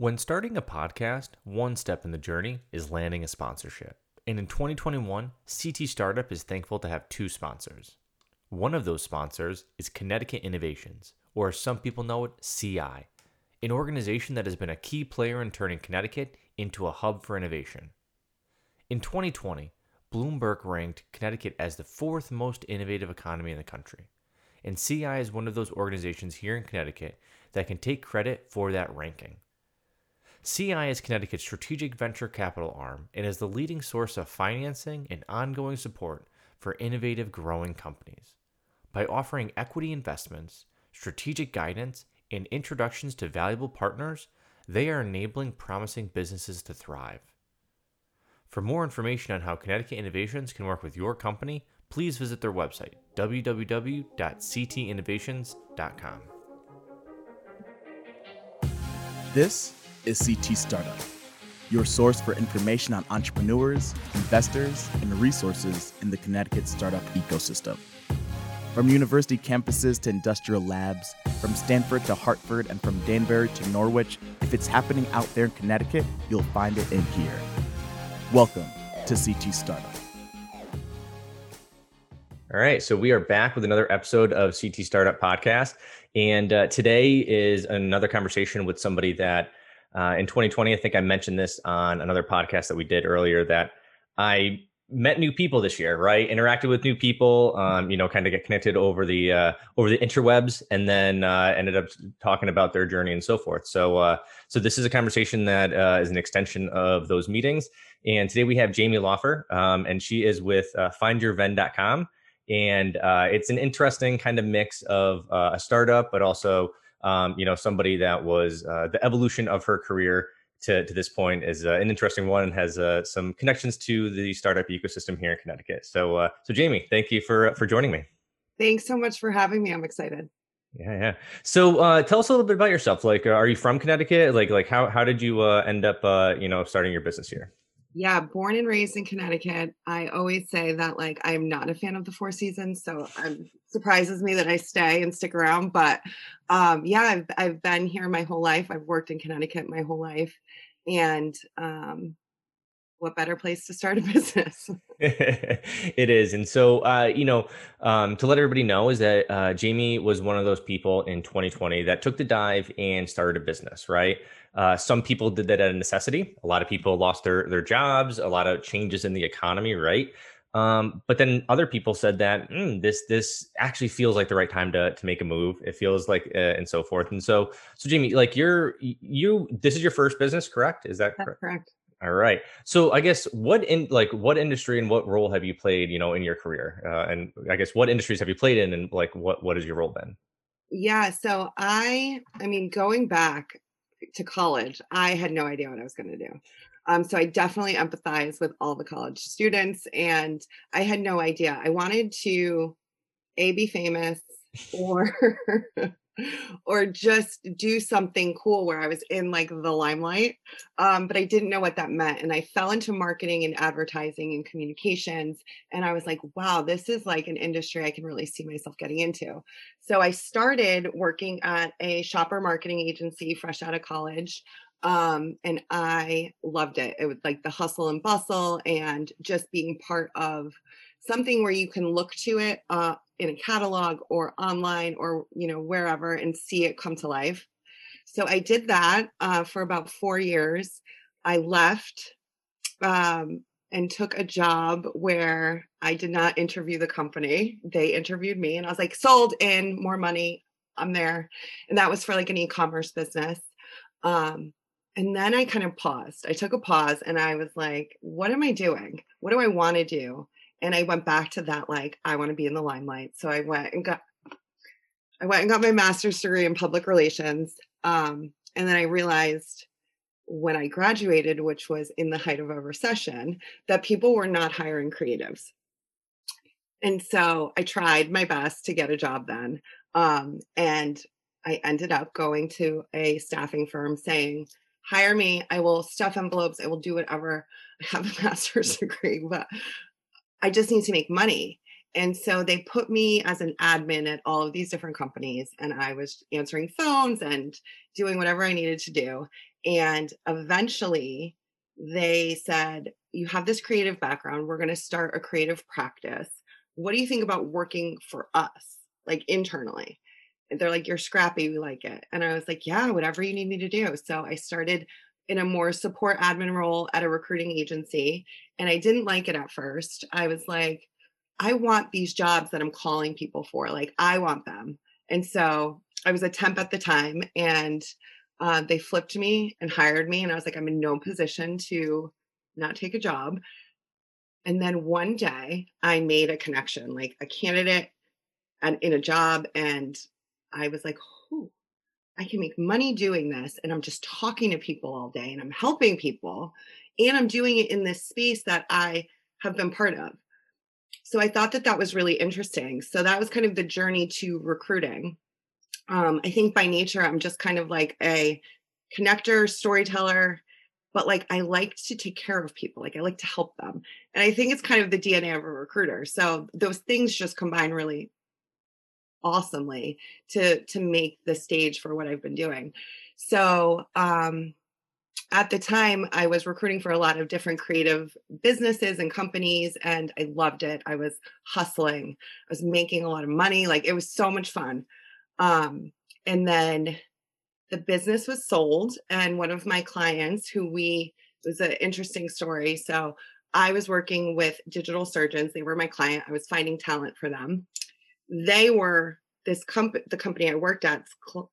When starting a podcast, one step in the journey is landing a sponsorship. And in 2021, CT Startup is thankful to have two sponsors. One of those sponsors is Connecticut Innovations, or as some people know it, CI, an organization that has been a key player in turning Connecticut into a hub for innovation. In 2020, Bloomberg ranked Connecticut as the fourth most innovative economy in the country. And CI is one of those organizations here in Connecticut that can take credit for that ranking. CI is Connecticut's strategic venture capital arm and is the leading source of financing and ongoing support for innovative growing companies. By offering equity investments, strategic guidance, and introductions to valuable partners, they are enabling promising businesses to thrive. For more information on how Connecticut Innovations can work with your company, please visit their website, www.ctinnovations.com. This is CT Startup, your source for information on entrepreneurs, investors, and resources in the Connecticut startup ecosystem. From university campuses to industrial labs, from Stanford to Hartford, and from Danbury to Norwich, if it's happening out there in Connecticut, you'll find it in here. Welcome to CT Startup. All right, so we are back with another episode of CT Startup Podcast. And uh, today is another conversation with somebody that uh, in 2020, I think I mentioned this on another podcast that we did earlier that I met new people this year, right? Interacted with new people, um, you know, kind of get connected over the uh, over the interwebs, and then uh, ended up talking about their journey and so forth. So, uh, so this is a conversation that uh, is an extension of those meetings. And today we have Jamie Laufer, um, and she is with uh, FindYourVenn.com, and uh, it's an interesting kind of mix of uh, a startup, but also um, you know, somebody that was uh, the evolution of her career to, to this point is uh, an interesting one and has uh, some connections to the startup ecosystem here in Connecticut. So, uh, so Jamie, thank you for for joining me. Thanks so much for having me. I'm excited. Yeah, yeah. So, uh, tell us a little bit about yourself. Like, uh, are you from Connecticut? Like, like how how did you uh, end up, uh, you know, starting your business here? Yeah, born and raised in Connecticut. I always say that like I'm not a fan of the Four Seasons, so it surprises me that I stay and stick around. But um, yeah, I've I've been here my whole life. I've worked in Connecticut my whole life, and um, what better place to start a business? it is. And so, uh, you know, um, to let everybody know is that uh, Jamie was one of those people in 2020 that took the dive and started a business, right? Uh, some people did that out of necessity. A lot of people lost their their jobs. A lot of changes in the economy, right? Um, but then other people said that mm, this this actually feels like the right time to to make a move. It feels like uh, and so forth. And so so Jamie, like you're you this is your first business, correct? Is that That's correct? correct. All right. So I guess what in like what industry and what role have you played, you know, in your career? Uh, and I guess what industries have you played in, and like what what has your role been? Yeah, so I I mean going back to college, I had no idea what I was going to do. Um, so I definitely empathize with all the college students, and I had no idea. I wanted to a be famous or or just do something cool where I was in like the limelight. Um, but I didn't know what that meant. And I fell into marketing and advertising and communications. And I was like, wow, this is like an industry I can really see myself getting into. So I started working at a shopper marketing agency fresh out of college. Um, and I loved it. It was like the hustle and bustle and just being part of something where you can look to it uh, in a catalog or online or you know wherever and see it come to life. So i did that uh, for about four years. I left um, and took a job where i did not interview the company. They interviewed me and i was like sold in more money i'm there. And that was for like an e-commerce business. Um, and then i kind of paused. I took a pause and i was like what am i doing? What do i want to do and I went back to that like I want to be in the limelight. So I went and got I went and got my master's degree in public relations. Um, and then I realized when I graduated, which was in the height of a recession, that people were not hiring creatives. And so I tried my best to get a job then. Um, and I ended up going to a staffing firm saying, hire me. I will stuff envelopes. I will do whatever. I have a master's degree, but I just need to make money. And so they put me as an admin at all of these different companies, and I was answering phones and doing whatever I needed to do. And eventually, they said, You have this creative background. We're going to start a creative practice. What do you think about working for us, like internally? And they're like, You're scrappy. We like it. And I was like, Yeah, whatever you need me to do. So I started in a more support admin role at a recruiting agency. And I didn't like it at first. I was like, I want these jobs that I'm calling people for. Like, I want them. And so I was a temp at the time and uh, they flipped me and hired me. And I was like, I'm in no position to not take a job. And then one day I made a connection, like a candidate and in a job. And I was like, oh, I can make money doing this. And I'm just talking to people all day and I'm helping people. And I'm doing it in this space that I have been part of. So I thought that that was really interesting. So that was kind of the journey to recruiting um, I think by nature, I'm just kind of like a connector, storyteller, but like I like to take care of people. Like I like to help them. And I think it's kind of the DNA of a recruiter. So those things just combine really awesomely to to make the stage for what I've been doing. So um at the time I was recruiting for a lot of different creative businesses and companies and I loved it. I was hustling. I was making a lot of money. Like it was so much fun. Um, and then the business was sold, and one of my clients, who we it was an interesting story. So I was working with digital surgeons. They were my client. I was finding talent for them. They were this company, the company I worked at's cl-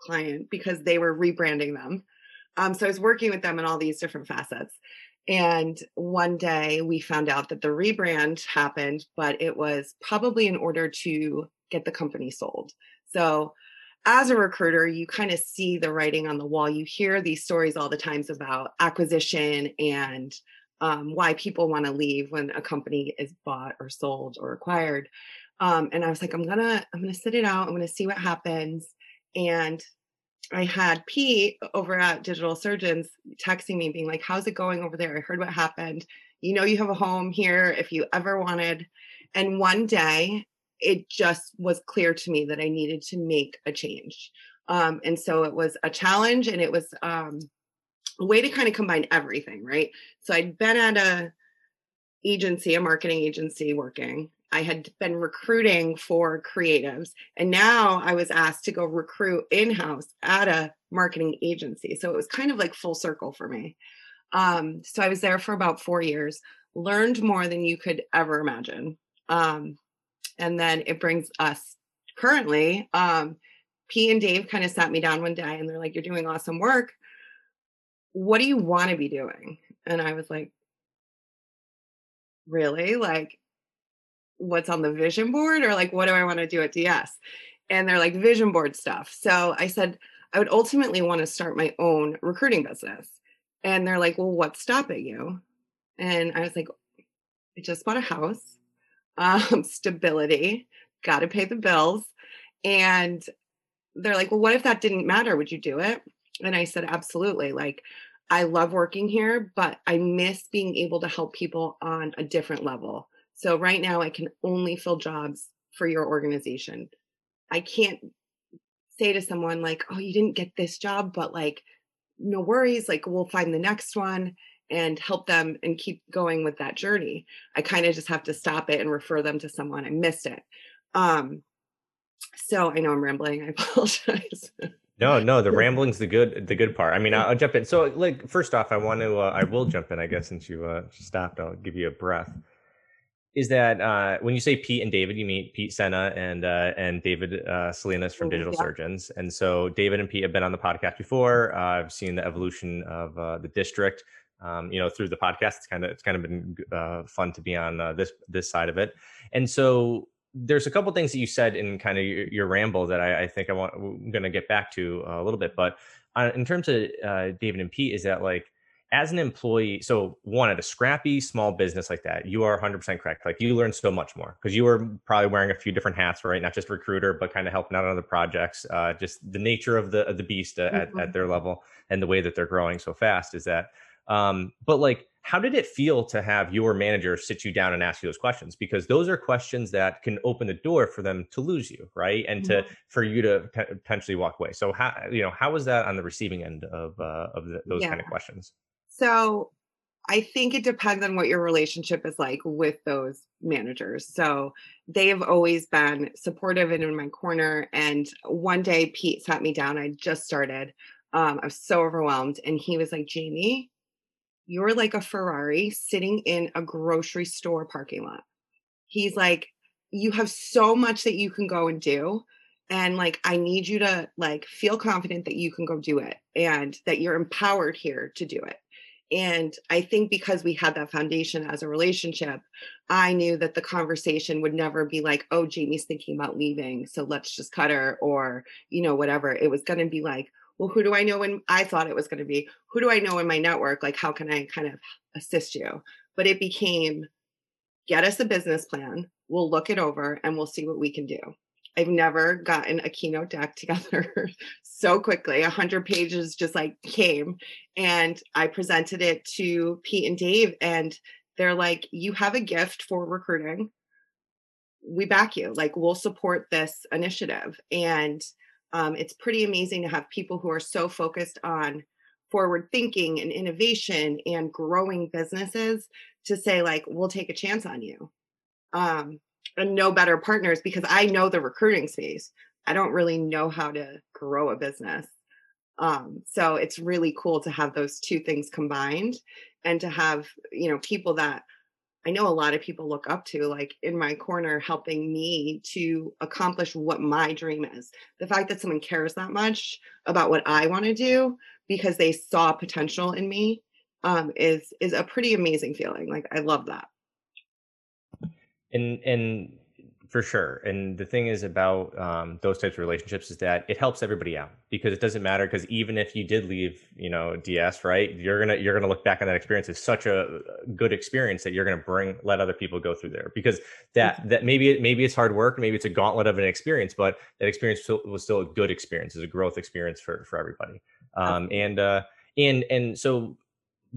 client because they were rebranding them. Um, so I was working with them in all these different facets. And one day we found out that the rebrand happened, but it was probably in order to get the company sold. So as a recruiter, you kind of see the writing on the wall. You hear these stories all the times about acquisition and um, why people want to leave when a company is bought or sold or acquired. Um, and I was like, I'm gonna, I'm gonna sit it out. I'm gonna see what happens. And I had Pete over at Digital Surgeons texting me, being like, "How's it going over there? I heard what happened. You know, you have a home here if you ever wanted." And one day, it just was clear to me that I needed to make a change. Um, and so it was a challenge and it was um, a way to kind of combine everything, right? So I'd been at a agency, a marketing agency working. I had been recruiting for creatives, and now I was asked to go recruit in house at a marketing agency. So it was kind of like full circle for me. Um, so I was there for about four years, learned more than you could ever imagine. Um, and then it brings us currently um p and dave kind of sat me down one day and they're like you're doing awesome work what do you want to be doing and i was like really like what's on the vision board or like what do i want to do at ds and they're like vision board stuff so i said i would ultimately want to start my own recruiting business and they're like well what's stopping you and i was like i just bought a house um, stability, got to pay the bills. And they're like, well, what if that didn't matter? Would you do it? And I said, absolutely. Like, I love working here, but I miss being able to help people on a different level. So right now, I can only fill jobs for your organization. I can't say to someone, like, oh, you didn't get this job, but like, no worries. Like, we'll find the next one and help them and keep going with that journey. I kind of just have to stop it and refer them to someone. I missed it. Um, so I know I'm rambling. I apologize. No, no, the rambling's the good, the good part. I mean, I'll jump in. So, like, first off, I want to, uh, I will jump in. I guess since you uh, stopped, I'll give you a breath. Is that uh, when you say Pete and David, you mean Pete Sena and uh, and David uh, Salinas from Digital yeah. Surgeons? And so David and Pete have been on the podcast before. Uh, I've seen the evolution of uh, the district um, you know, through the podcast. It's kind of it's kind of been uh, fun to be on uh, this this side of it. And so there's a couple things that you said in kind of your, your ramble that I, I, think I want I'm going to get back to a little bit. But uh, in terms of uh, David and Pete, is that like as an employee, so one at a scrappy small business like that, you are 100% correct. Like you learn so much more because you were probably wearing a few different hats, right? Not just recruiter, but kind of helping out on other projects. Uh, just the nature of the of the beast uh, mm-hmm. at, at mm-hmm. their level and the way that they're growing so fast is that Um, but like, how did it feel to have your manager sit you down and ask you those questions? Because those are questions that can open the door for them to lose you, right? And to Mhm. for you to potentially walk away. So how you know how was that on the receiving end of uh, of the, those kind of questions? So I think it depends on what your relationship is like with those managers. So they have always been supportive and in my corner. And one day Pete sat me down. I just started. Um, I was so overwhelmed. And he was like, Jamie, you're like a Ferrari sitting in a grocery store parking lot. He's like, you have so much that you can go and do. And like, I need you to like feel confident that you can go do it and that you're empowered here to do it. And I think because we had that foundation as a relationship, I knew that the conversation would never be like, oh, Jamie's thinking about leaving. So let's just cut her or, you know, whatever. It was going to be like, well, who do I know? And I thought it was going to be, who do I know in my network? Like, how can I kind of assist you? But it became, get us a business plan. We'll look it over and we'll see what we can do. I've never gotten a keynote deck together so quickly. A hundred pages just like came, and I presented it to Pete and Dave, and they're like, "You have a gift for recruiting. We back you. Like, we'll support this initiative." And um, it's pretty amazing to have people who are so focused on forward thinking and innovation and growing businesses to say like, "We'll take a chance on you." um, and no better partners because I know the recruiting space. I don't really know how to grow a business. Um, so it's really cool to have those two things combined and to have, you know, people that I know a lot of people look up to, like in my corner, helping me to accomplish what my dream is. The fact that someone cares that much about what I want to do because they saw potential in me um, is is a pretty amazing feeling. Like I love that. And and for sure and the thing is about um, those types of relationships is that it helps everybody out because it doesn't matter because even if you did leave you know ds right you're gonna you're gonna look back on that experience as such a good experience that you're gonna bring let other people go through there because that that maybe it maybe it's hard work maybe it's a gauntlet of an experience but that experience was still a good experience it's a growth experience for for everybody. Um, and uh and and so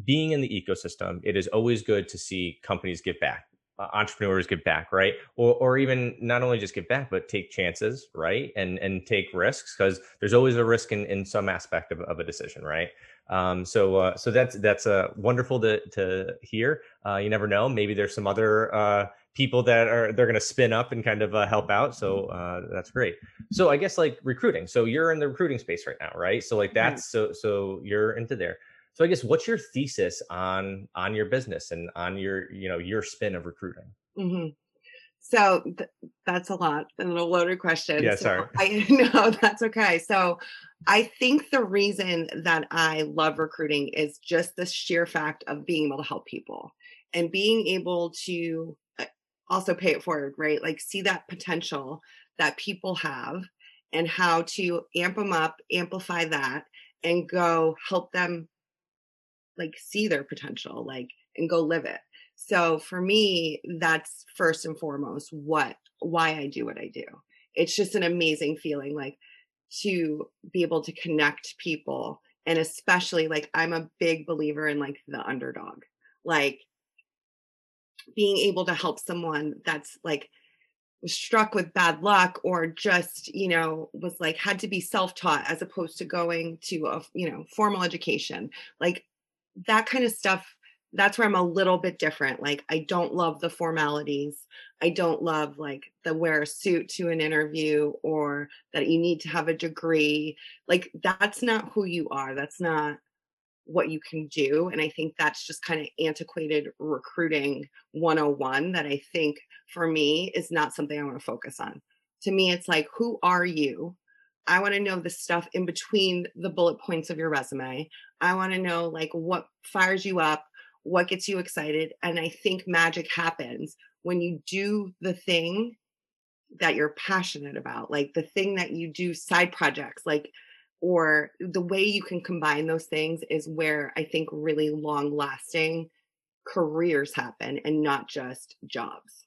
being in the ecosystem it is always good to see companies give back entrepreneurs give back right? Or or even not only just give back but take chances right? And and take risks because there's always a risk in in some aspect of, of a decision right? Um so uh, so that's that's uh wonderful to to hear. Uh you never know. Maybe there's some other uh people that are they're going to spin up and kind of uh, help out. So uh that's great. So i guess like recruiting. So you're in the recruiting space right now right? So like that's so so you're into there so I guess what's your thesis on on your business and on your you know your spin of recruiting? hmm So th- that's a lot and a loaded question. Yeah, So sorry. I know that's okay. So I think the reason that I love recruiting is just the sheer fact of being able to help people and being able to uh, also pay it forward, right? Like see that potential that people have and how to amp them up, amplify that, and go help them like see their potential like and go live it. So for me that's first and foremost what why i do what i do. It's just an amazing feeling like to be able to connect people and especially like i'm a big believer in like the underdog. Like being able to help someone that's like struck with bad luck or just you know was like had to be self-taught as opposed to going to a you know formal education. Like that kind of stuff that's where i'm a little bit different like i don't love the formalities i don't love like the wear a suit to an interview or that you need to have a degree like that's not who you are that's not what you can do and i think that's just kind of antiquated recruiting 101 that i think for me is not something i want to focus on. To me it's like who are you i want to know the stuff in between the bullet points of your resume i want to know like what fires you up what gets you excited and i think magic happens when you do the thing that you're passionate about like the thing that you do side projects like or the way you can combine those things is where I think really long lasting careers happen and not just jobs.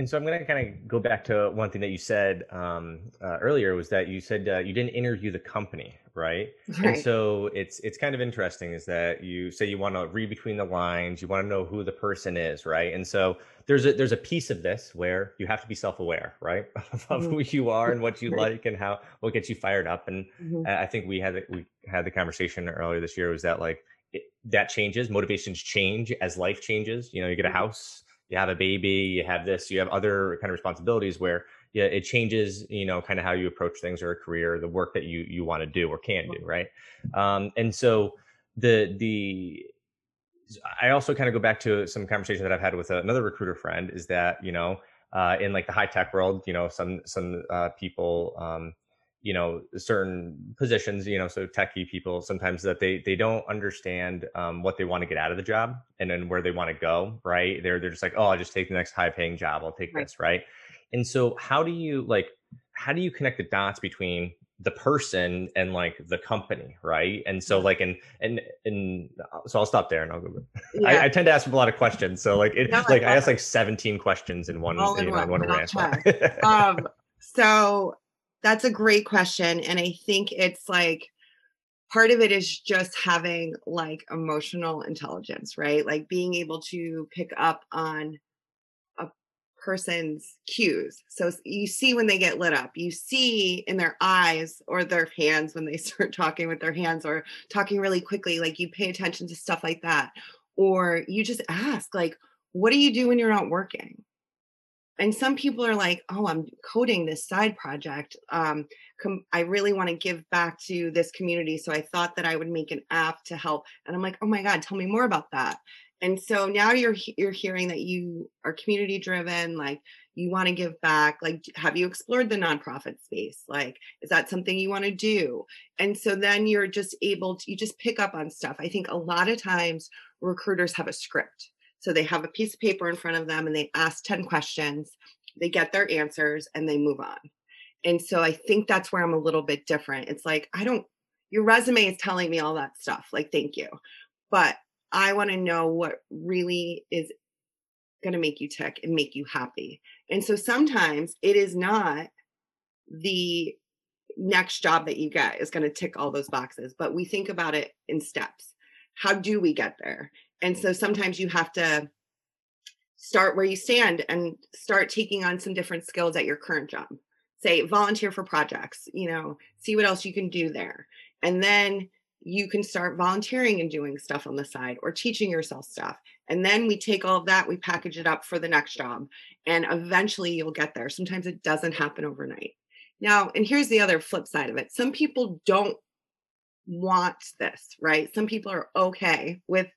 And so I'm going to kind of go back to one thing that you said um, uh, earlier was that you said uh, you didn't interview the company, right? right? And so it's it's kind of interesting is that you say you want to read between the lines, you want to know who the person is, right? And so there's a there's a piece of this where you have to be self-aware, right, of mm-hmm. who you are and what you right. like and how what gets you fired up. And mm-hmm. I think we had we had the conversation earlier this year was that like it, that changes, motivations change as life changes. You know, you get a mm-hmm. house you have a baby, you have this, you have other kind of responsibilities where yeah, it changes, you know, kind of how you approach things or a career, the work that you you want to do or can do, right? Um, and so the the I also kind of go back to some conversation that I've had with another recruiter friend is that you know uh, in like the high tech world, you know, some some uh, people um, you know certain positions you know so techie people sometimes that they they don't understand um, what they want to get out of the job and then where they want to go right? They're they're just like oh i'll just take the next high paying job. I'll take right. this right? And so how do you like how do you connect the dots between the person and like the company right? And so like and and and uh, so i'll stop there and i'll go yeah. I, I, tend to ask a lot of questions so like it no, like i asked like 17 questions in one in you know, one, one rant. um so that's a great question. And I think it's like part of it is just having like emotional intelligence, right? Like being able to pick up on a person's cues. So you see when they get lit up, you see in their eyes or their hands when they start talking with their hands or talking really quickly, like you pay attention to stuff like that. Or you just ask, like, what do you do when you're not working? And some people are like oh i'm coding this side project um, com- i really want to give back to this community so i thought that i would make an app to help. And i'm like oh my god tell me more about that. And so now you're you're hearing that you are community driven like you want to give back like have you explored the nonprofit space? Like is that something you want to do? And so then you're just able to you just pick up on stuff. I think a lot of times recruiters have a script so they have a piece of paper in front of them and they ask 10 questions, they get their answers and they move on. And so I think that's where I'm a little bit different. It's like, I don't, your resume is telling me all that stuff. Like, thank you. But I want to know what really is going to make you tick and make you happy. And so sometimes it is not the next job that you get is going to tick all those boxes, but we think about it in steps. How do we get there? And so sometimes you have to start where you stand and start taking on some different skills at your current job. Say volunteer for projects, you know, see what else you can do there. And then you can start volunteering and doing stuff on the side or teaching yourself stuff. And then we take all of that, we package it up for the next job, and eventually you'll get there. Sometimes it doesn't happen overnight. Now, and here's the other flip side of it some people don't want this, right? Some people are okay with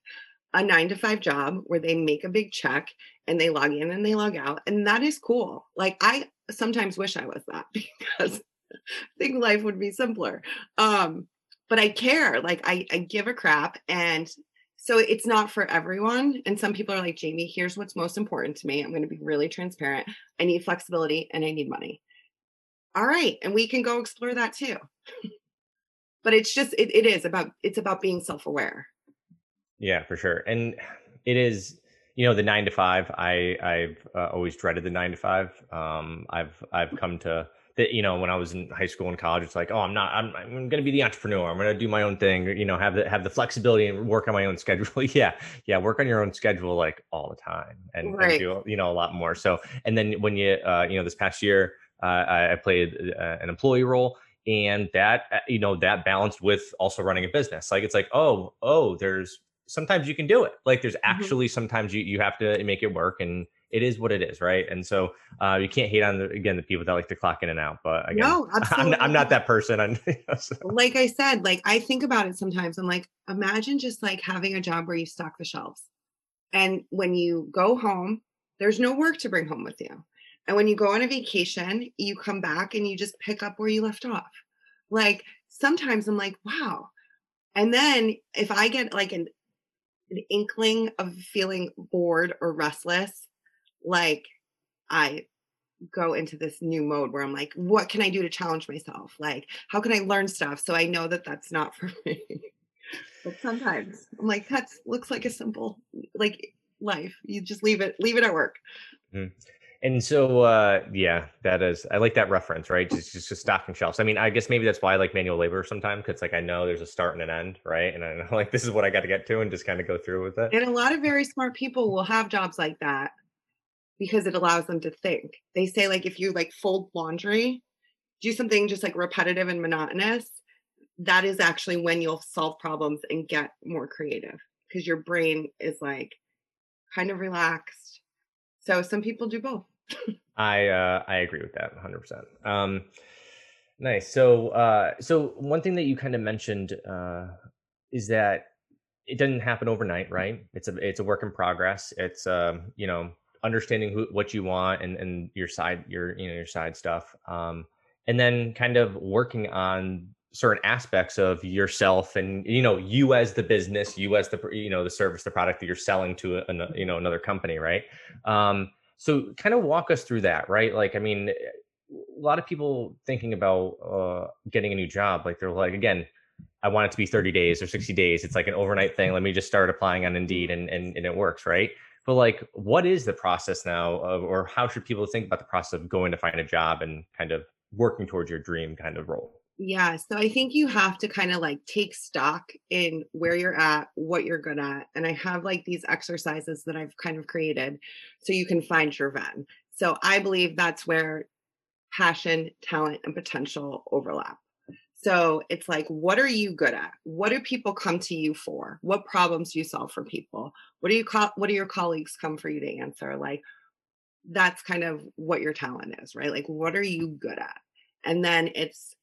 a nine to five job where they make a big check and they log in and they log out. And that is cool. Like I sometimes wish I was that because I think life would be simpler. Um, but I care. Like I, I give a crap. And so it's not for everyone. And some people are like, Jamie, here's what's most important to me. I'm going to be really transparent. I need flexibility and I need money. All right. And we can go explore that too. but it's just, it, it is about, it's about being self aware. Yeah, for sure. And it is, you know, the nine to five. I I've uh, always dreaded the nine to five. Um, I've I've come to that. You know, when I was in high school and college, it's like, oh, I'm not. I'm, I'm going to be the entrepreneur. I'm going to do my own thing. You know, have the have the flexibility and work on my own schedule. yeah, yeah, work on your own schedule like all the time and, right. and do you know a lot more. So, and then when you uh, you know this past year, uh, I, I played uh, an employee role and that uh, you know that balanced with also running a business like it's like oh oh there's sometimes you can do it. Like there's mm-hmm. actually mm-hmm. sometimes you you have to make it work and it is what it is, right? And so uh, you can't hate on the, again the people that like to clock in and out. But again, no, absolutely. I'm, I'm not that person. I'm, so. Like I said, like I think about it sometimes. I'm like, imagine just like having a job where you stock the shelves, and when you go home, there's no work to bring home with you. And when you go on a vacation, you come back and you just pick up where you left off. Like sometimes I'm like, wow. And then if I get like an an inkling of feeling bored or restless, like I go into this new mode where I'm like, what can I do to challenge myself? Like, how can I learn stuff so I know that that's not for me? but sometimes I'm like, that looks like a simple like life. You just leave it, leave it at work. Mm-hmm. And so uh yeah that is i like that reference right? Just just, just stocking shelves. I mean i guess maybe that's why i like manual labor sometimes because like i know there's a start and an end right? And i know like this is what i got to get to and just kind of go through with it. And a lot of very smart people will have jobs like that because it allows them to think. They say like if you like fold laundry do something just like repetitive and monotonous that is actually when you'll solve problems and get more creative because your brain is like kind of relaxed. So some people do both I uh, I agree with that 100. percent um, Nice. So uh, so one thing that you kind of mentioned uh, is that it doesn't happen overnight, right? It's a it's a work in progress. It's um, you know understanding who, what you want and, and your side your you know your side stuff, um, and then kind of working on certain aspects of yourself and you know you as the business you as the you know the service the product that you're selling to a you know another company right um, so kind of walk us through that, right? Like, I mean, a lot of people thinking about uh, getting a new job, like they're like, again, I want it to be 30 days or 60 days. It's like an overnight thing. Let me just start applying on Indeed and, and, and it works, right? But like, what is the process now of, or how should people think about the process of going to find a job and kind of working towards your dream kind of role? Yeah. So I think you have to kind of like take stock in where you're at, what you're good at. And I have like these exercises that I've kind of created so you can find your Venn. So I believe that's where passion, talent, and potential overlap. So it's like, what are you good at? What do people come to you for? What problems do you solve for people? What do you call what do your colleagues come for you to answer? Like that's kind of what your talent is, right? Like what are you good at? And then it's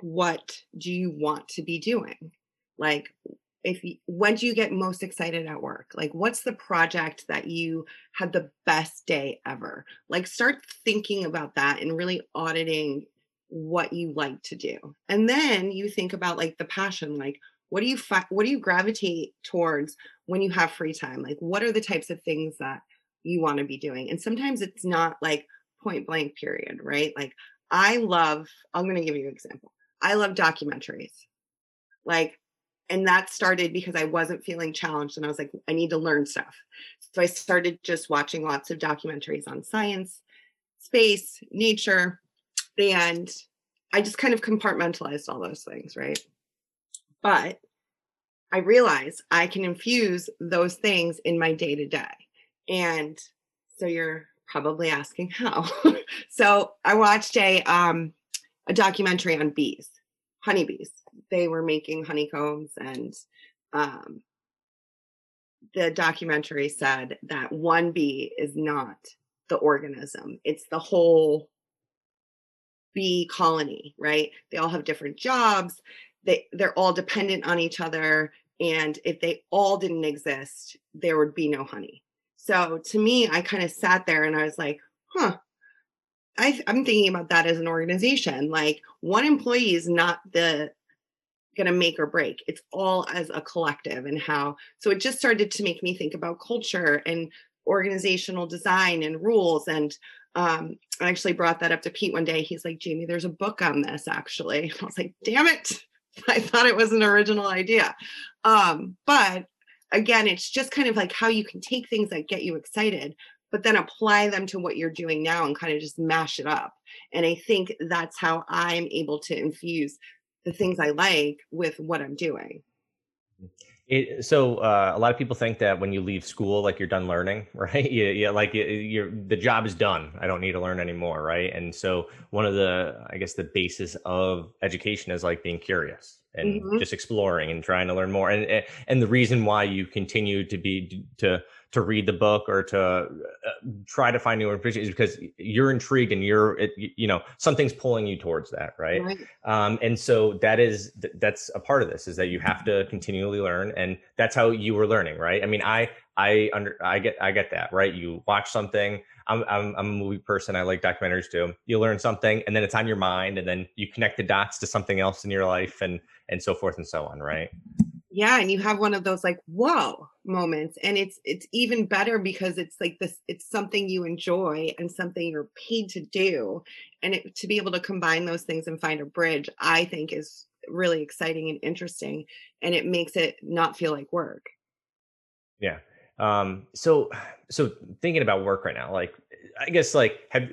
what do you want to be doing? Like, if you, when do you get most excited at work? Like, what's the project that you had the best day ever? Like, start thinking about that and really auditing what you like to do. And then you think about like the passion, like, what do you fi- what do you gravitate towards when you have free time? Like, what are the types of things that you want to be doing? And sometimes it's not like point blank period, right? Like, I love, I'm going to give you an example. I love documentaries. Like, and that started because I wasn't feeling challenged and I was like, I need to learn stuff. So I started just watching lots of documentaries on science, space, nature, and I just kind of compartmentalized all those things, right? But I realized I can infuse those things in my day to day. And so you're probably asking how. so I watched a um a documentary on bees honeybees. They were making honeycombs, and um, the documentary said that one bee is not the organism, it's the whole bee colony, right? They all have different jobs, they, they're all dependent on each other. And if they all didn't exist, there would be no honey. So to me, I kind of sat there and I was like, huh, I, I'm thinking about that as an organization. Like one employee is not the going to make or break. It's all as a collective and how. So it just started to make me think about culture and organizational design and rules. And um, I actually brought that up to Pete one day. He's like, Jamie, there's a book on this actually. I was like, damn it. I thought it was an original idea. Um, but again, it's just kind of like how you can take things that get you excited, but then apply them to what you're doing now and kind of just mash it up. And I think that's how I'm able to infuse the things I like with what I'm doing. It, so uh, a lot of people think that when you leave school, like you're done learning, right? You, you like you, you're the job is done. I don't need to learn anymore, right? And so one of the, I guess, the basis of education is like being curious and mm-hmm. just exploring and trying to learn more. And and the reason why you continue to be to to read the book or to uh, try to find new information is because you're intrigued and you're it, you know something's pulling you towards that right, right. Um, and so that is that's a part of this is that you have to continually learn and that's how you were learning right? I mean i i under i get i get that right? You watch something. I'm, I'm i'm a movie person. I like documentaries too. You learn something and then it's on your mind and then you connect the dots to something else in your life and and so forth and so on right yeah and you have one of those like whoa moments and it's it's even better because it's like this it's something you enjoy and something you're paid to do and it, to be able to combine those things and find a bridge i think is really exciting and interesting and it makes it not feel like work. Yeah Um, so so thinking about work right now, like I guess like have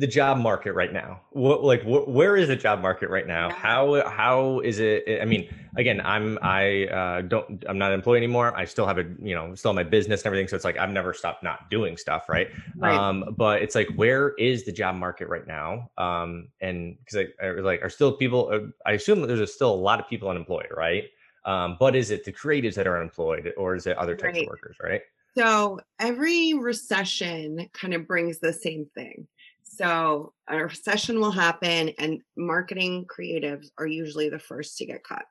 the job market right now? What like wh- where is the job market right now? How how is it i mean again i'm i uh, don't i'm not an employee anymore. I still have a you know still my business and everything so it's like i've never stopped not doing stuff right, right. um but it's like where is the job market right now? Um and because I, I like are still people uh, i assume there's still a lot of people unemployed right? Um but is it the creatives that are unemployed or is it other types right. of workers right? So every recession kind of brings the same thing so a recession will happen, and marketing creatives are usually the first to get cut.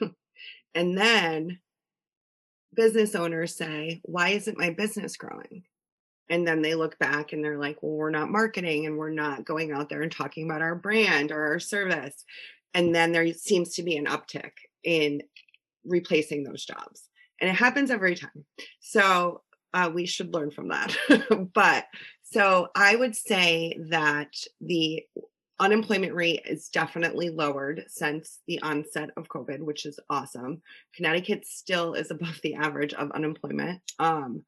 and then business owners say, Why isn't my business growing? And then they look back and they're like, Well, we're not marketing and we're not going out there and talking about our brand or our service. And then there seems to be an uptick in replacing those jobs. And it happens every time. So uh, we should learn from that. but so I would say that the unemployment rate is definitely lowered since the onset of COVID, which is awesome. Connecticut still is above the average of unemployment. Um,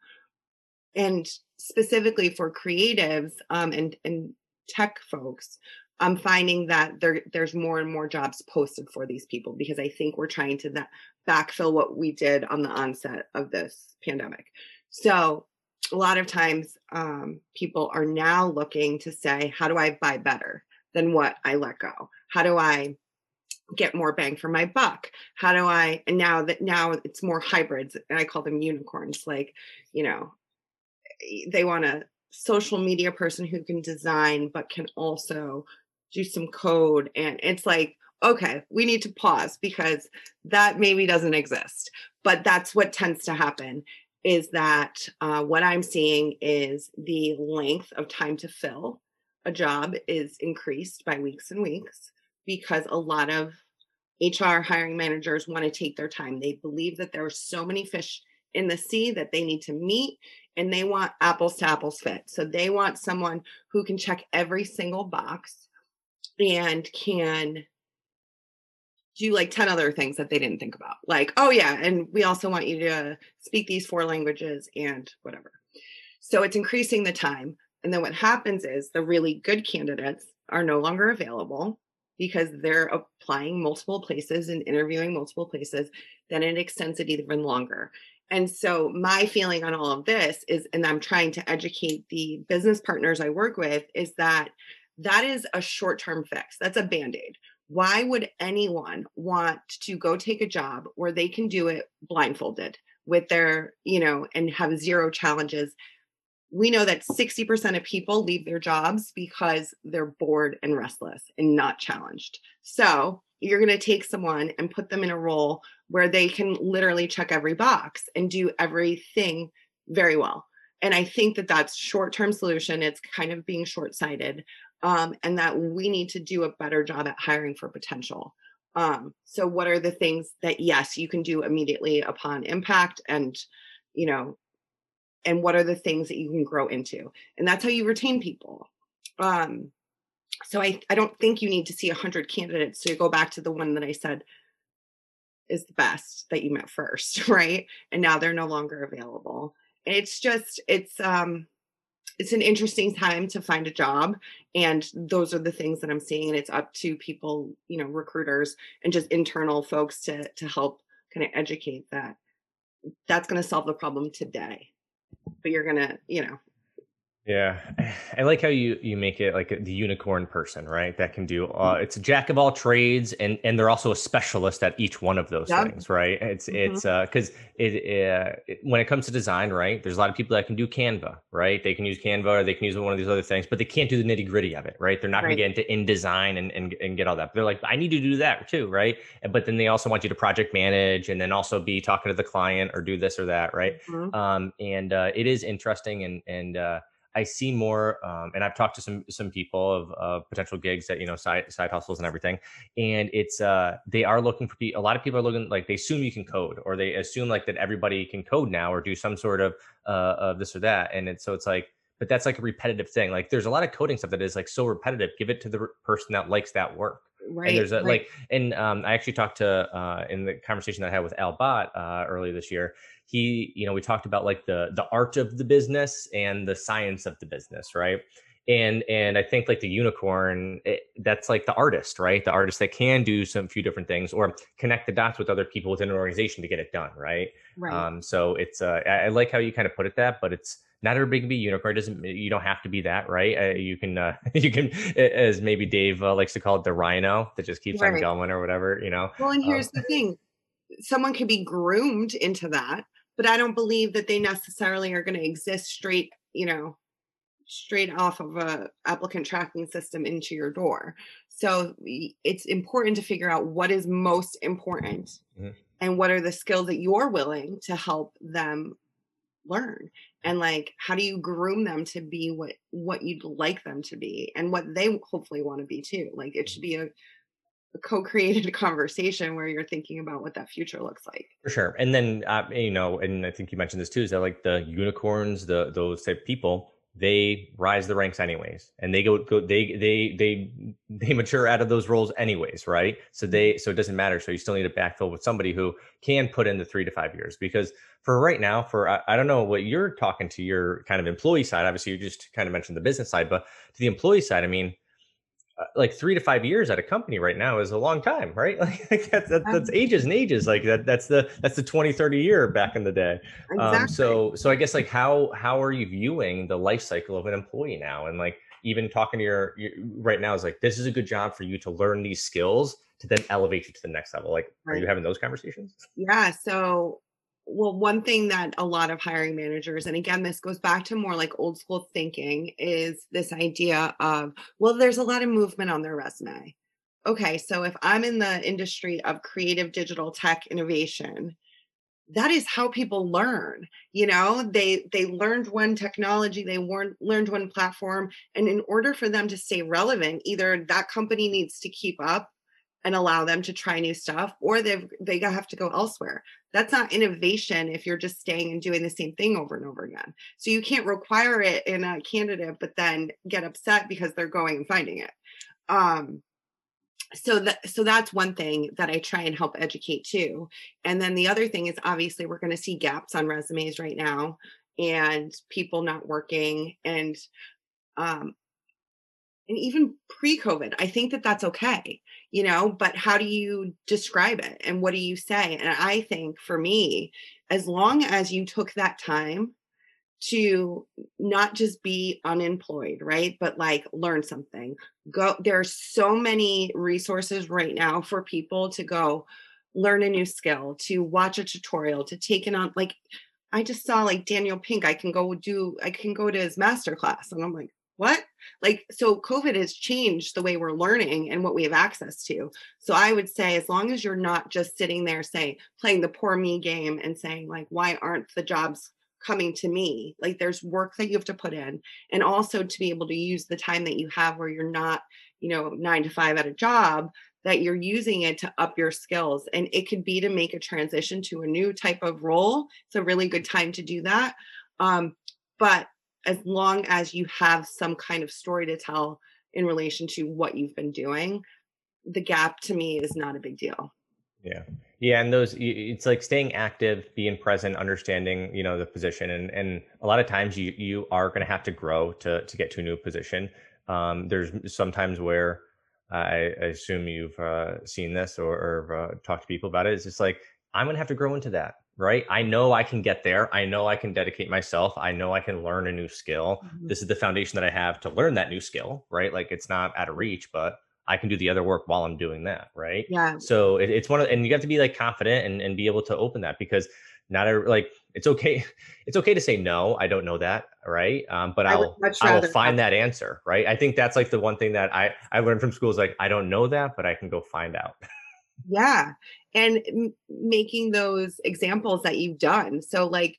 and specifically for creatives um, and, and tech folks, I'm finding that there there's more and more jobs posted for these people because I think we're trying to backfill what we did on the onset of this pandemic. So a lot of times um, people are now looking to say, how do I buy better than what I let go? How do I get more bang for my buck? How do I, and now that now it's more hybrids, and I call them unicorns, like, you know, they want a social media person who can design, but can also do some code. And it's like, okay, we need to pause because that maybe doesn't exist. But that's what tends to happen is that uh, what I'm seeing is the length of time to fill a job is increased by weeks and weeks because a lot of HR hiring managers want to take their time. They believe that there are so many fish in the sea that they need to meet and they want apples to apples fit. So they want someone who can check every single box and can do like 10 other things that they didn't think about. Like, oh, yeah, and we also want you to speak these four languages and whatever. So it's increasing the time. And then what happens is the really good candidates are no longer available because they're applying multiple places and interviewing multiple places. Then it extends it even longer. And so my feeling on all of this is, and I'm trying to educate the business partners I work with, is that that is a short term fix. That's a band aid why would anyone want to go take a job where they can do it blindfolded with their, you know, and have zero challenges? We know that 60% of people leave their jobs because they're bored and restless and not challenged. So you're going to take someone and put them in a role where they can literally check every box and do everything very well. And I think that that's short-term solution. It's kind of being short-sighted um, and that we need to do a better job at hiring for potential. Um, so, what are the things that yes you can do immediately upon impact, and you know, and what are the things that you can grow into, and that's how you retain people. Um, so, I I don't think you need to see a hundred candidates to go back to the one that I said is the best that you met first, right? And now they're no longer available. It's just it's um it's an interesting time to find a job and those are the things that i'm seeing and it's up to people you know recruiters and just internal folks to to help kind of educate that that's going to solve the problem today. But you're going to you know yeah, I like how you you make it like the unicorn person, right? That can do uh, it's a jack of all trades, and and they're also a specialist at each one of those things, right? It's mm-hmm. it's uh because it, uh, it when it comes to design, right? There's a lot of people that can do Canva, right? They can use Canva or they can use one of these other things, but they can't do the nitty gritty of it, right? They're not right. going to get into InDesign and, and and get all that. But they're like, I need to do that too, right? But then they also want you to project manage and then also be talking to the client or do this or that, right? Mm-hmm. Um, and uh, it is interesting and and uh, I see more, um, and I've talked to some some people of uh, potential gigs that you know side side hustles and everything, and it's uh they are looking for people. A lot of people are looking like they assume you can code, or they assume like that everybody can code now, or do some sort of uh of this or that, and it's so it's like, but that's like a repetitive thing. Like there's a lot of coding stuff that is like so repetitive. Give it to the person that likes that work, right and there's a right. like and um i actually talked to uh in the conversation that i had with al bot uh earlier this year he you know we talked about like the the art of the business and the science of the business right and and i think like the unicorn it, that's like the artist right the artist that can do some few different things or connect the dots with other people within an organization to get it done right, right. um so it's uh I, I like how you kind of put it that but it's not everybody can be unicorn. It doesn't you don't have to be that, right? Uh, you can uh, you can as maybe Dave uh, likes to call it the rhino that just keeps Right. on going or whatever, you know. Well, and Um, here's the thing someone can be groomed into that, but I don't believe that they necessarily are going to exist straight, you know, straight off of a applicant tracking system into your door. So it's important to figure out what is most important Mhm. and what are the skills that you're willing to help them learn and like how do you groom them to be what what you'd like them to be and what they hopefully want to be too like it should be a a co-created conversation where you're thinking about what that future looks like. For sure. And then, uh, you know, and I think you mentioned this too, is that like the unicorns, the those type of people, they rise the ranks anyways, and they go go they they they they mature out of those roles anyways, right? So they so it doesn't matter. So you still need to backfill with somebody who can put in the three to five years because for right now, for I, I don't know what you're talking to your kind of employee side. Obviously, you just kind of mentioned the business side, but to the employee side, I mean like three to five years at a company right now is a long time right? Like that's, that, that's ages and ages like that that's the that's the 20 30 year back in the day. Exactly. um so so i guess like how how are you viewing the life cycle of an employee now? And like even talking to your, your right now is like this is a good job for you to learn these skills to then elevate you to the next level. Like are you having those conversations? Yeah. So, well, one thing that a lot of hiring managers, and again, this goes back to more like old school thinking, is this idea of, well, there's a lot of movement on their resume. Okay. So, if I'm in the industry of creative digital tech innovation, that is how people learn you know they they learned one technology they learned learned one platform and in order for them to stay relevant either that company needs to keep up and allow them to try new stuff or they've they have to go elsewhere. That's not innovation if you're just staying and doing the same thing over and over again. So you can't require it in a candidate but then get upset because they're going and finding it. Um so that so that's one thing that i try and help educate too. And then the other thing is obviously we're going to see gaps on resumes right now and people not working and um and even pre-covid i think that that's okay you know but how do you describe it and what do you say? And i think for me as long as you took that time to not just be unemployed right but like learn something go there's so many resources right now for people to go learn a new skill to watch a tutorial to take it on like i just saw like daniel pink i can go do i can go to his master class and i'm like what like so covid has changed the way we're learning and what we have access to. So i would say as long as you're not just sitting there say playing the poor me game and saying like why aren't the jobs coming to me? Like there's work that you have to put in and also to be able to use the time that you have where you're not you know 9 to 5 at a job that you're using it to up your skills. And it could be to make a transition to a new type of role. It's a really good time to do that. Um, but as long as you have some kind of story to tell in relation to what you've been doing the gap to me is not a big deal Yeah. Yeah. And those it's like staying active, being present, understanding, you know, the position. And, and a lot of times you, you are going to have to grow to, to get to a new position. Um, there's sometimes where I, I assume you've uh, seen this or, or uh, talked to people about it. It's just like, I'm going to have to grow into that. Right. I know I can get there. I know I can dedicate myself. I know I can learn a new skill. This is the foundation that I have to learn that new skill. Right. Like it's not out of reach, but I can do the other work while I'm doing that. Right yeah so it, it's one of and you have to be like confident and, and be able to open that because not like it's okay it's okay to say no i don't know that right um, but I I'll i will find that answer right i think that's like the one thing that i i learned from school is like i don't know that but i can go find out Yeah. And m- making those examples that you've done. So, like,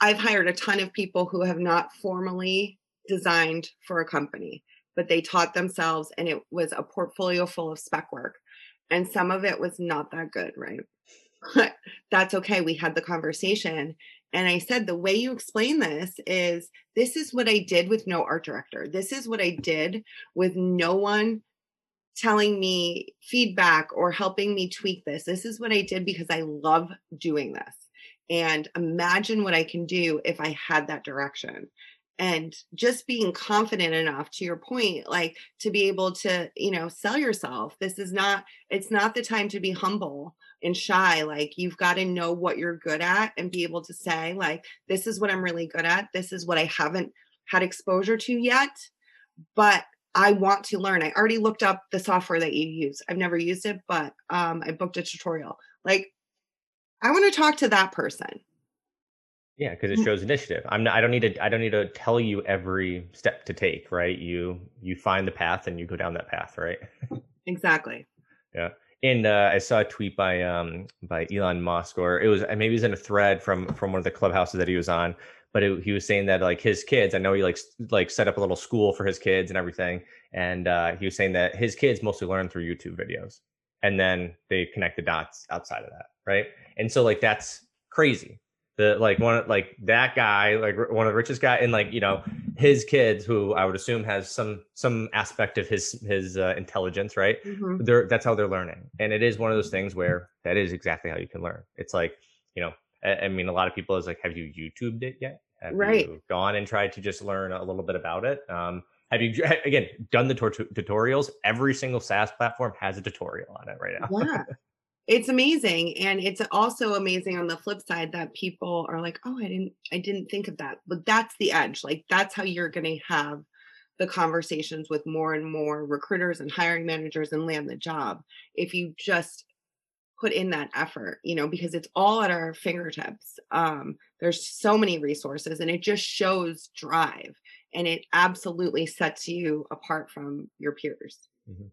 I've hired a ton of people who have not formally designed for a company, but they taught themselves, and it was a portfolio full of spec work. And some of it was not that good, right? But that's okay. We had the conversation. And I said, the way you explain this is this is what I did with no art director. This is what I did with no one telling me feedback or helping me tweak this. This is what I did because I love doing this. And imagine what I can do if I had that direction. And just being confident enough to your point, like to be able to, you know, sell yourself. This is not, it's not the time to be humble and shy. Like you've got to know what you're good at and be able to say, like, this is what I'm really good at. This is what I haven't had exposure to yet. But I want to learn. I already looked up the software that you use. I've never used it, but um, I booked a tutorial. Like, I want to talk to that person. Yeah, because it mm. shows initiative. I'm not. I don't need to. I don't need to tell you every step to take. Right? You you find the path and you go down that path. Right? exactly. Yeah. And uh, I saw a tweet by um by Elon Musk, or it was maybe it was in a thread from from one of the clubhouses that he was on, but it, he was saying that like his kids i know he like like set up a little school for his kids and everything and uh, he was saying that his kids mostly learn through youtube videos and then they connect the dots outside of that right? And so like that's crazy. The like one of like that guy like one of the richest guy and like you know his kids who i would assume has some some aspect of his his uh, intelligence right? Mm-hmm. they're that's how they're learning. And it is one of those things where that is exactly how you can learn. It's like you know I, I mean a lot of people is like have you youtubed it yet have right. you gone and tried to just learn a little bit about it? Um, have you again done the tutorials? Every single SaaS platform has a tutorial on it right now. Yeah. it's amazing and it's also amazing on the flip side that people are like oh i didn't i didn't think of that but that's the edge like that's how you're going to have the conversations with more and more recruiters and hiring managers and land the job if you just put in that effort you know because it's all at our fingertips um, there's so many resources and it just shows drive and it absolutely sets you apart from your peers mm-hmm.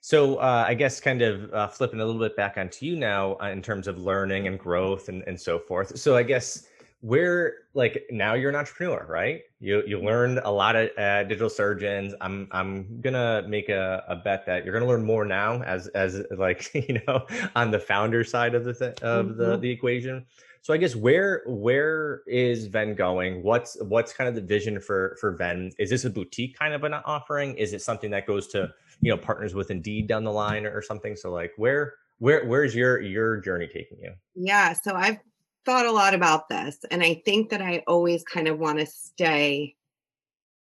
so uh, i guess kind of uh, flipping a little bit back onto you now uh, in terms of learning and growth and, and so forth so i guess where like now you're an entrepreneur right? You you learned a lot of uh, Digital Surgeons. I'm i'm gonna make a, a bet that you're gonna learn more now as as like you know on the founder side of the th- of mm-hmm. the the equation. So i guess where where is Venn going? What's what's kind of the vision for for Venn is this a boutique kind of an offering? Is it something that goes to you know partners with indeed down the line or something? So like where where where's your your journey taking you? Yeah so i've thought a lot about this, and I think that I always kind of want to stay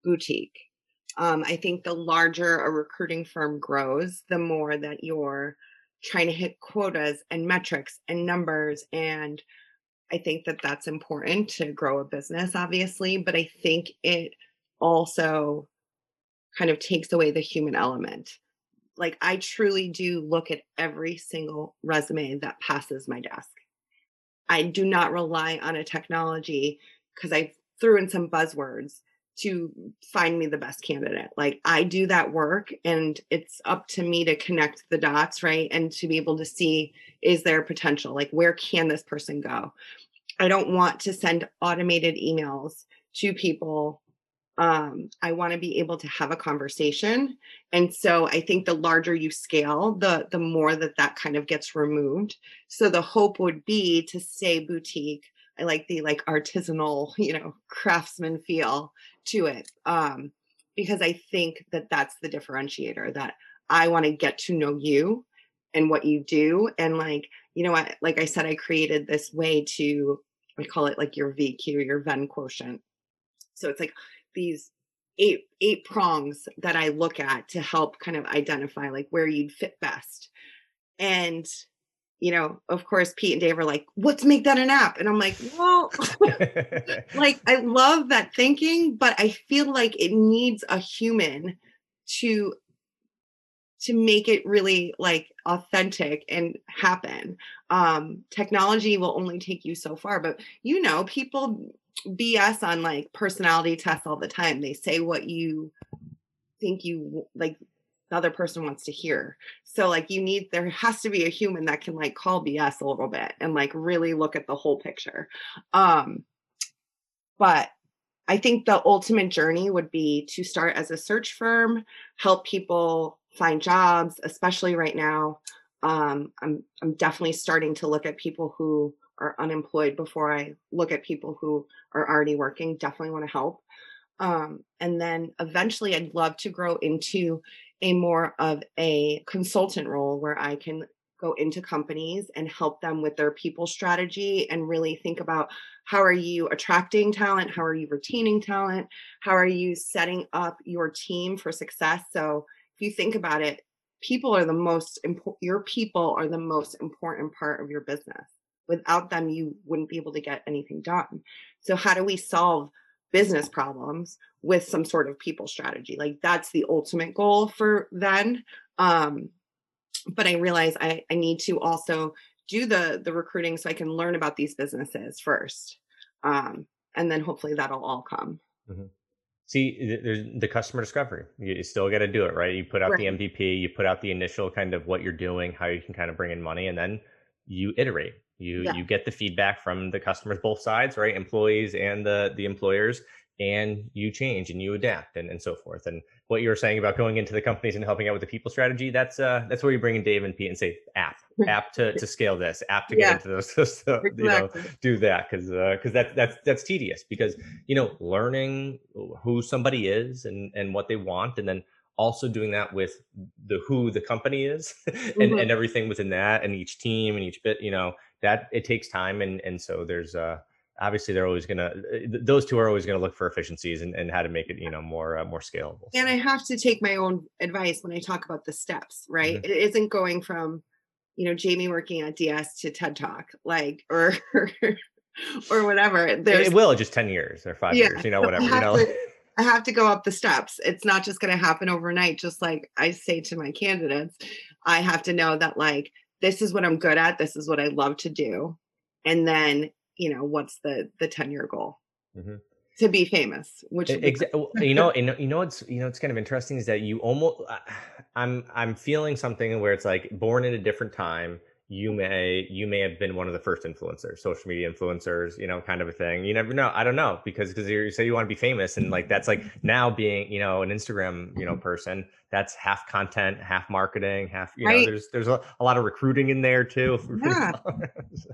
boutique. Um, I think the larger a recruiting firm grows, the more that you're trying to hit quotas and metrics and numbers. And I think that that's important to grow a business, obviously, but I think it also kind of takes away the human element. Like, I truly do look at every single resume that passes my desk. I do not rely on a technology because I threw in some buzzwords to find me the best candidate. Like I do that work and it's up to me to connect the dots, right? And to be able to see is there potential? Like where can this person go? I don't want to send automated emails to people um, I want to be able to have a conversation. And so I think the larger you scale, the the more that that kind of gets removed. So the hope would be to say boutique. I like the like artisanal, you know, craftsman feel to it. Um, because I think that that's the differentiator that I want to get to know you and what you do. And like, you know what, like I said, I created this way to, I call it like your VQ, your Venn quotient. So it's like these eight eight prongs that I look at to help kind of identify like where you'd fit best. And you know, of course, Pete and Dave are like, let's make that an app. And I'm like, well, like, I love that thinking, but I feel like it needs a human to to make it really like authentic and happen um technology will only take you so far but you know people BS on like personality tests all the time. They say what you think you like the other person wants to hear. So like you need there has to be a human that can like call BS a little bit and like really look at the whole picture. Um but I think the ultimate journey would be to start as a search firm, help people find jobs, especially right now. Um, I'm I'm definitely starting to look at people who are unemployed before I look at people who are already working. Definitely want to help. Um, and then eventually, I'd love to grow into a more of a consultant role where I can go into companies and help them with their people strategy and really think about how are you attracting talent how are you retaining talent how are you setting up your team for success so if you think about it people are the most important your people are the most important part of your business without them you wouldn't be able to get anything done. So how do we solve business problems with some sort of people strategy? Like that's the ultimate goal for Venn um but i realize i i need to also do the the recruiting so i can learn about these businesses first um and then hopefully that'll all come. Mm-hmm. see there's the customer discovery. You still got to do it right? You put out right. the mvp you put out the initial kind of what you're doing how you can kind of bring in money and then you iterate you yeah. you get the feedback from the customers both sides right employees and the the employers and you change and you adapt and, and so forth. And what you were saying about going into the companies and helping out with the people strategy, that's uh that's where you bring in Dave and Pete and say app, app to, to scale this, app to yeah. get into those, those exactly. you know, do that because uh because that's that's that's tedious because you know learning who somebody is and and what they want and then also doing that with the who the company is and, mm-hmm. and everything within that and each team and each bit you know that it takes time and and so there's uh obviously they're always going to those two are always going to look for efficiencies and, and how to make it you know more uh, more scalable and i have to take my own advice when i talk about the steps right? Mm-hmm. it isn't going from you know jamie working at ds to ted talk like or or whatever There's, it will just 10 years or five yeah, years you know whatever you know. to, i have to go up the steps. It's not just going to happen overnight just like i say to my candidates i have to know that like this is what i'm good at this is what i love to do and then you know what's the the 10 year goal mm-hmm. to be famous which exactly you know and you know it's you know it's kind of interesting is that you almost i'm i'm feeling something where it's like born in a different time you may you may have been one of the first influencers social media influencers you know kind of a thing. You never know. I don't know because because you say you want to be famous and like that's like now being you know an instagram you know person that's half content half marketing half you right. know there's there's a, a, lot of recruiting in there too yeah.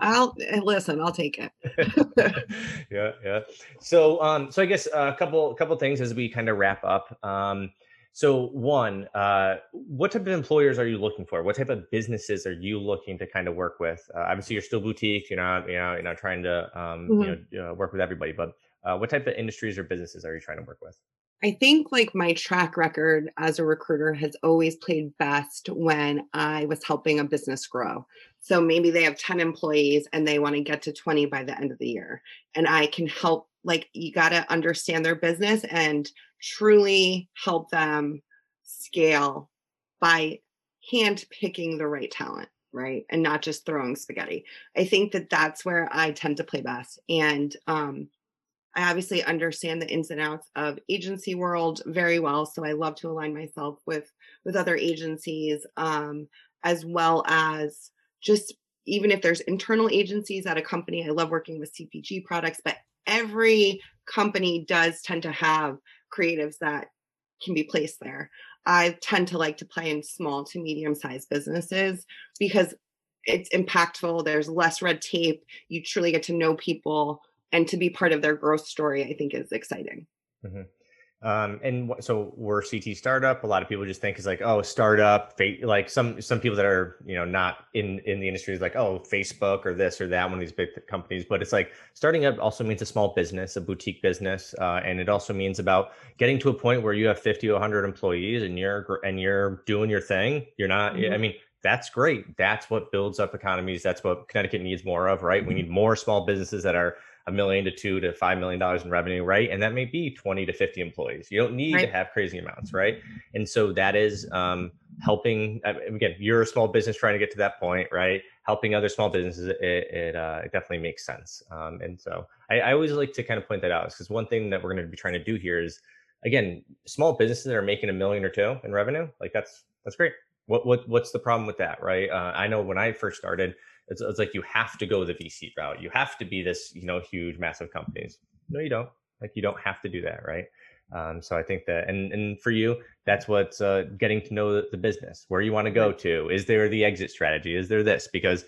i'll eh, listen i'll take it. Yeah yeah. So um so i guess a couple a couple things as we kind of wrap up. Um so, one, uh, what type of employers are you looking for? What type of businesses are you looking to kind of work with? Uh, obviously, you're still boutique. You're not, you know, you're not trying to, um, mm-hmm. you know, work with everybody. But uh, what type of industries or businesses are you trying to work with? I think like my track record as a recruiter has always played best when I was helping a business grow. So maybe they have 10 employees and they want to get to 20 by the end of the year. And I can help, like, you got to understand their business and truly help them scale by hand picking the right talent right and not just throwing spaghetti. I think that that's where i tend to play best and um, i obviously understand the ins and outs of agency world very well so i love to align myself with with other agencies um, as well as just even if there's internal agencies at a company i love working with cpg products but every company does tend to have creatives that can be placed there. I tend to like to play in small to medium sized businesses because it's impactful. There's less red tape. You truly get to know people and to be part of their growth story, I think is exciting. Mm-hmm. Um, and so we're CT startup. A lot of people just think it's like, oh, startup. Like some some people that are you know not in in the industry is like, oh, Facebook or this or that, one of these big companies. But it's like starting up also means a small business, a boutique business, uh, and it also means about getting to a point where you have 50 to 100 employees and you're and you're doing your thing. You're not. Mm-hmm. I mean, that's great. That's what builds up economies. That's what Connecticut needs more of, right? We need more small businesses that are a million to two to five million dollars in revenue, right? And that may be 20 to 50 employees. You don't need right. to have crazy amounts, right? And so that is um, helping. Uh, again, you're a small business trying to get to that point, right? Helping other small businesses, it, it, uh, it definitely makes sense. Um, and so I, I, always like to kind of point that out because one thing that we're going to be trying to do here is, again, small businesses that are making a million or two in revenue, like that's that's great. What what what's the problem with that, right? Uh, I know when I first started it's, it's like you have to go the VC route. You have to be this, you know, huge, massive companies. No, you don't. Like you don't have to do that, right? Um, so I think that, and and for you, that's what's uh, getting to know the, the business, where you want to go to. Is there the exit strategy? Is there this? Because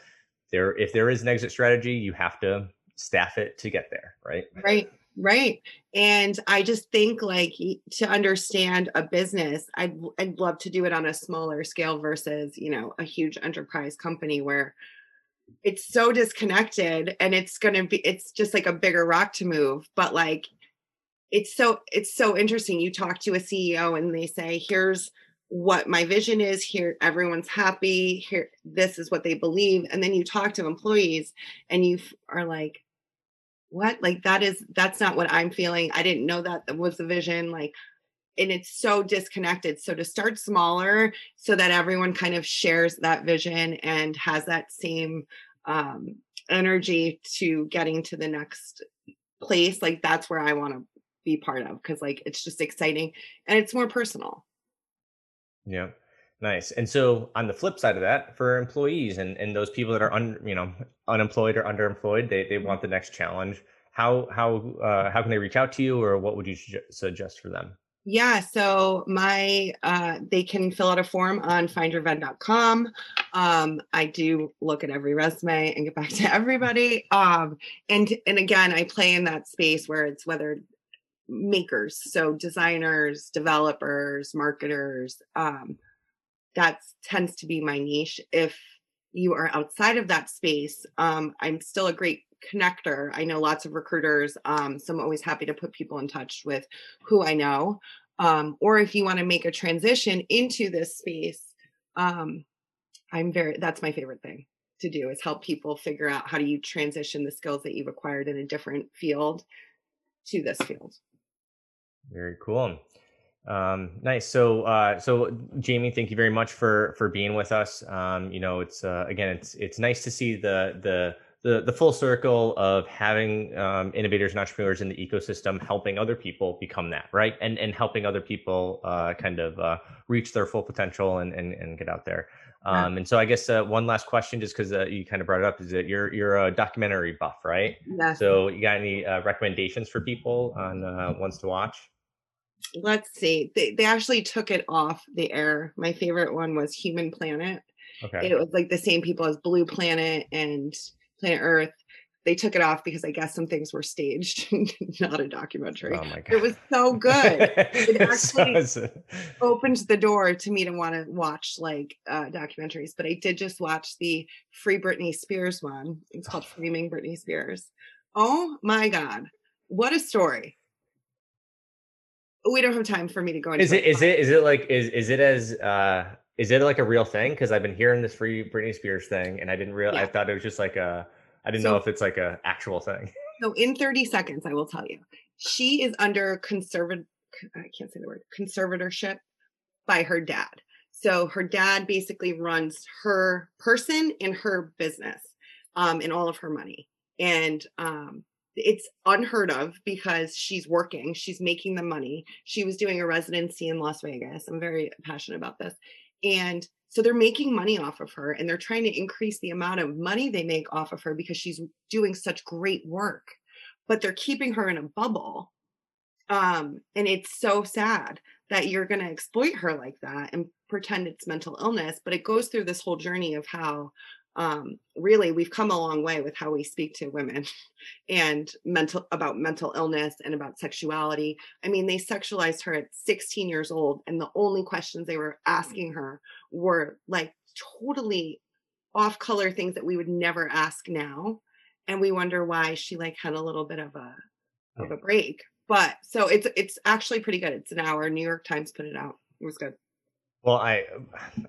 there, if there is an exit strategy, you have to staff it to get there, right? Right. Right. And I just think like to understand a business, I'd I'd love to do it on a smaller scale versus, you know, a huge enterprise company where it's so disconnected and it's going to be it's just like a bigger rock to move, but like it's so it's so interesting. You talk to a CEO and they say here's what my vision is. Here everyone's happy. Here this is what they believe. And then you talk to employees and you are like what? Like that is that's not what i'm feeling. I didn't know that was the vision. Like and it's so disconnected so to start smaller so that everyone kind of shares that vision and has that same um, energy to getting to the next place like that's where i want to be part of because like it's just exciting and it's more personal yeah Nice. And so on the flip side of that, for employees and, and those people that are un, you know unemployed or underemployed, they, they want the next challenge. How how uh, how can they reach out to you, or what would you suggest for them? Yeah, so my uh, they can fill out a form on findyourvenn.com. Um, I do look at every resume and get back to everybody. Um, and and again, I play in that space where it's whether makers, so designers, developers, marketers. Um, that tends to be my niche. If you are outside of that space, um, I'm still a great connector. I know lots of recruiters, um, so I'm always happy to put people in touch with who I know. Um, or if you want to make a transition into this space, um, I'm very, that's my favorite thing to do is help people figure out how do you transition the skills that you've acquired in a different field to this field. Very cool. Um, nice. So, uh, so Jamie, thank you very much for for being with us. Um, you know, it's uh, again, it's it's nice to see the the the the full circle of having um, innovators and entrepreneurs in the ecosystem helping other people become that right and and helping other people uh, kind of uh, reach their full potential and and, and get out there um, and so I guess uh, one last question, just because uh, you kind of brought it up, is that you're you're a documentary buff, right? Yeah. So you got any uh, recommendations for people on uh, ones to watch? let's see. They they actually took it off the air. My favorite one was Human Planet. Okay. It was like the same people as Blue Planet and Planet Earth. They took it off because I guess some things were staged, not a documentary. Oh my God. It was so good. it actually opened the door to me to want to watch like uh, documentaries. But I did just watch the Free Britney Spears one. It's called Framing Britney Spears. Oh my God. What a story we don't have time for me to go into is it is it is it like is is it as uh is it like a real thing because i've been hearing this free britney spears thing and i didn't realize yeah. i thought it was just like a i didn't so, know if it's like a actual thing so in 30 seconds i will tell you she is under conservative i can't say the word conservatorship by her dad so her dad basically runs her person and her business um and all of her money and um it's unheard of because she's working, she's making the money. She was doing a residency in Las Vegas. I'm very passionate about this. And so they're making money off of her and they're trying to increase the amount of money they make off of her because she's doing such great work. But they're keeping her in a bubble. Um, and it's so sad that you're going to exploit her like that and pretend it's mental illness. But it goes through this whole journey of how um, really we've come a long way with how we speak to women and mental about mental illness and about sexuality. I mean they sexualized her at 16 years old and the only questions they were asking her were like totally off color things that we would never ask now. And we wonder why she like had a little bit of a of a break. But so it's it's actually pretty good. It's an hour. New york times put it out. It was good well, I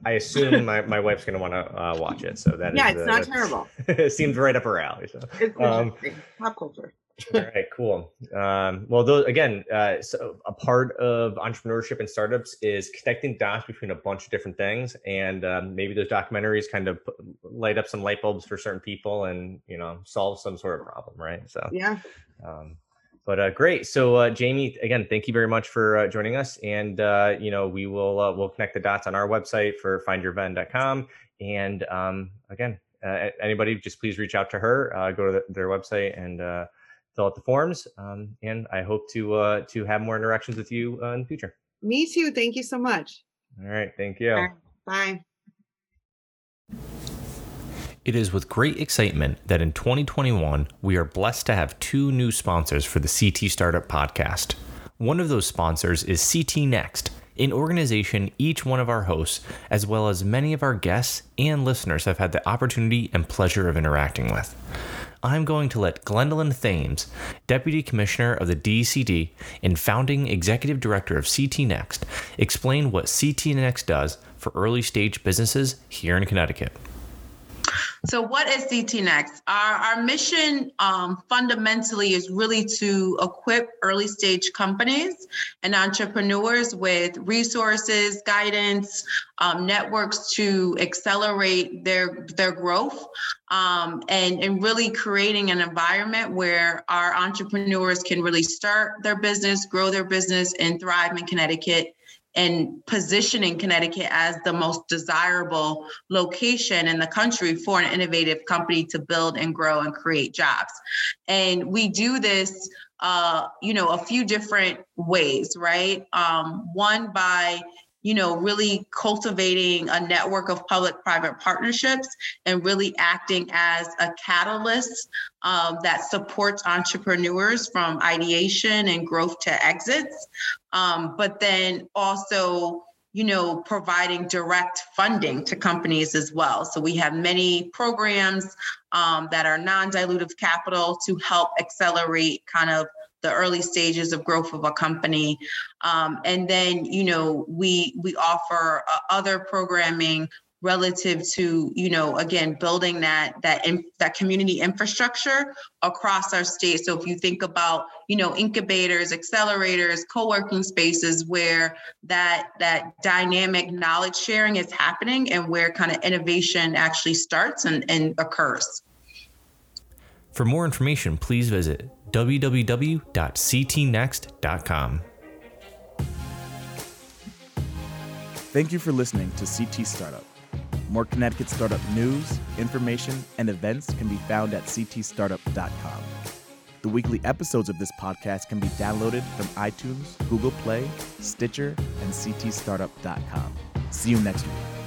I assume my, my wife's going to want to uh, watch it, so that yeah, it's not terrible. it seems right up her alley. So it's um, pop culture. all right, cool. Um, well, those again, uh, so a part of entrepreneurship and startups is connecting dots between a bunch of different things, and um, maybe those documentaries kind of light up some light bulbs for certain people, and you know, solve some sort of problem, right? So yeah. Um, but uh, great. So uh, Jamie, again, thank you very much for uh, joining us. And uh, you know, we will uh, we'll connect the dots on our website for findyourvenn.com. And um, again, uh, anybody, just please reach out to her. go to the, their website and fill out the forms. Um, and I hope to to have more interactions with you in the future. Me too. Thank you so much. All right. Thank you. Bye. It is with great excitement that in 2021, we are blessed to have two new sponsors for the CT Startup podcast. One of those sponsors is CT Next, an organization each one of our hosts, as well as many of our guests and listeners, have had the opportunity and pleasure of interacting with. I'm going to let Glendowlyn Thames, Deputy Commissioner of the DECD and founding Executive Director of CT Next, explain what CT Next does for early stage businesses here in Connecticut. So, what is CT Next? Our, our mission um, fundamentally is really to equip early stage companies and entrepreneurs with resources, guidance, um, networks to accelerate their their growth, um, and and really creating an environment where our entrepreneurs can really start their business, grow their business, and thrive in Connecticut and positioning Connecticut as the most desirable location in the country for an innovative company to build and grow and create jobs. And we do this, uh, you know, a few different ways, right? Um, one by you know, really cultivating a network of public private partnerships and really acting as a catalyst um, that supports entrepreneurs from ideation and growth to exits. Um, but then also, you know, providing direct funding to companies as well. So we have many programs um, that are non dilutive capital to help accelerate kind of the early stages of growth of a company um, and then you know we we offer uh, other programming relative to you know again building that that in, that community infrastructure across our state so if you think about you know incubators accelerators co-working spaces where that that dynamic knowledge sharing is happening and where kind of innovation actually starts and, and occurs for more information please visit www.ctnext.com. Thank you for listening to CT Startup. More Connecticut startup news, information, and events can be found at ctstartup.com. The weekly episodes of this podcast can be downloaded from iTunes, Google Play, Stitcher, and ctstartup.com. See you next week.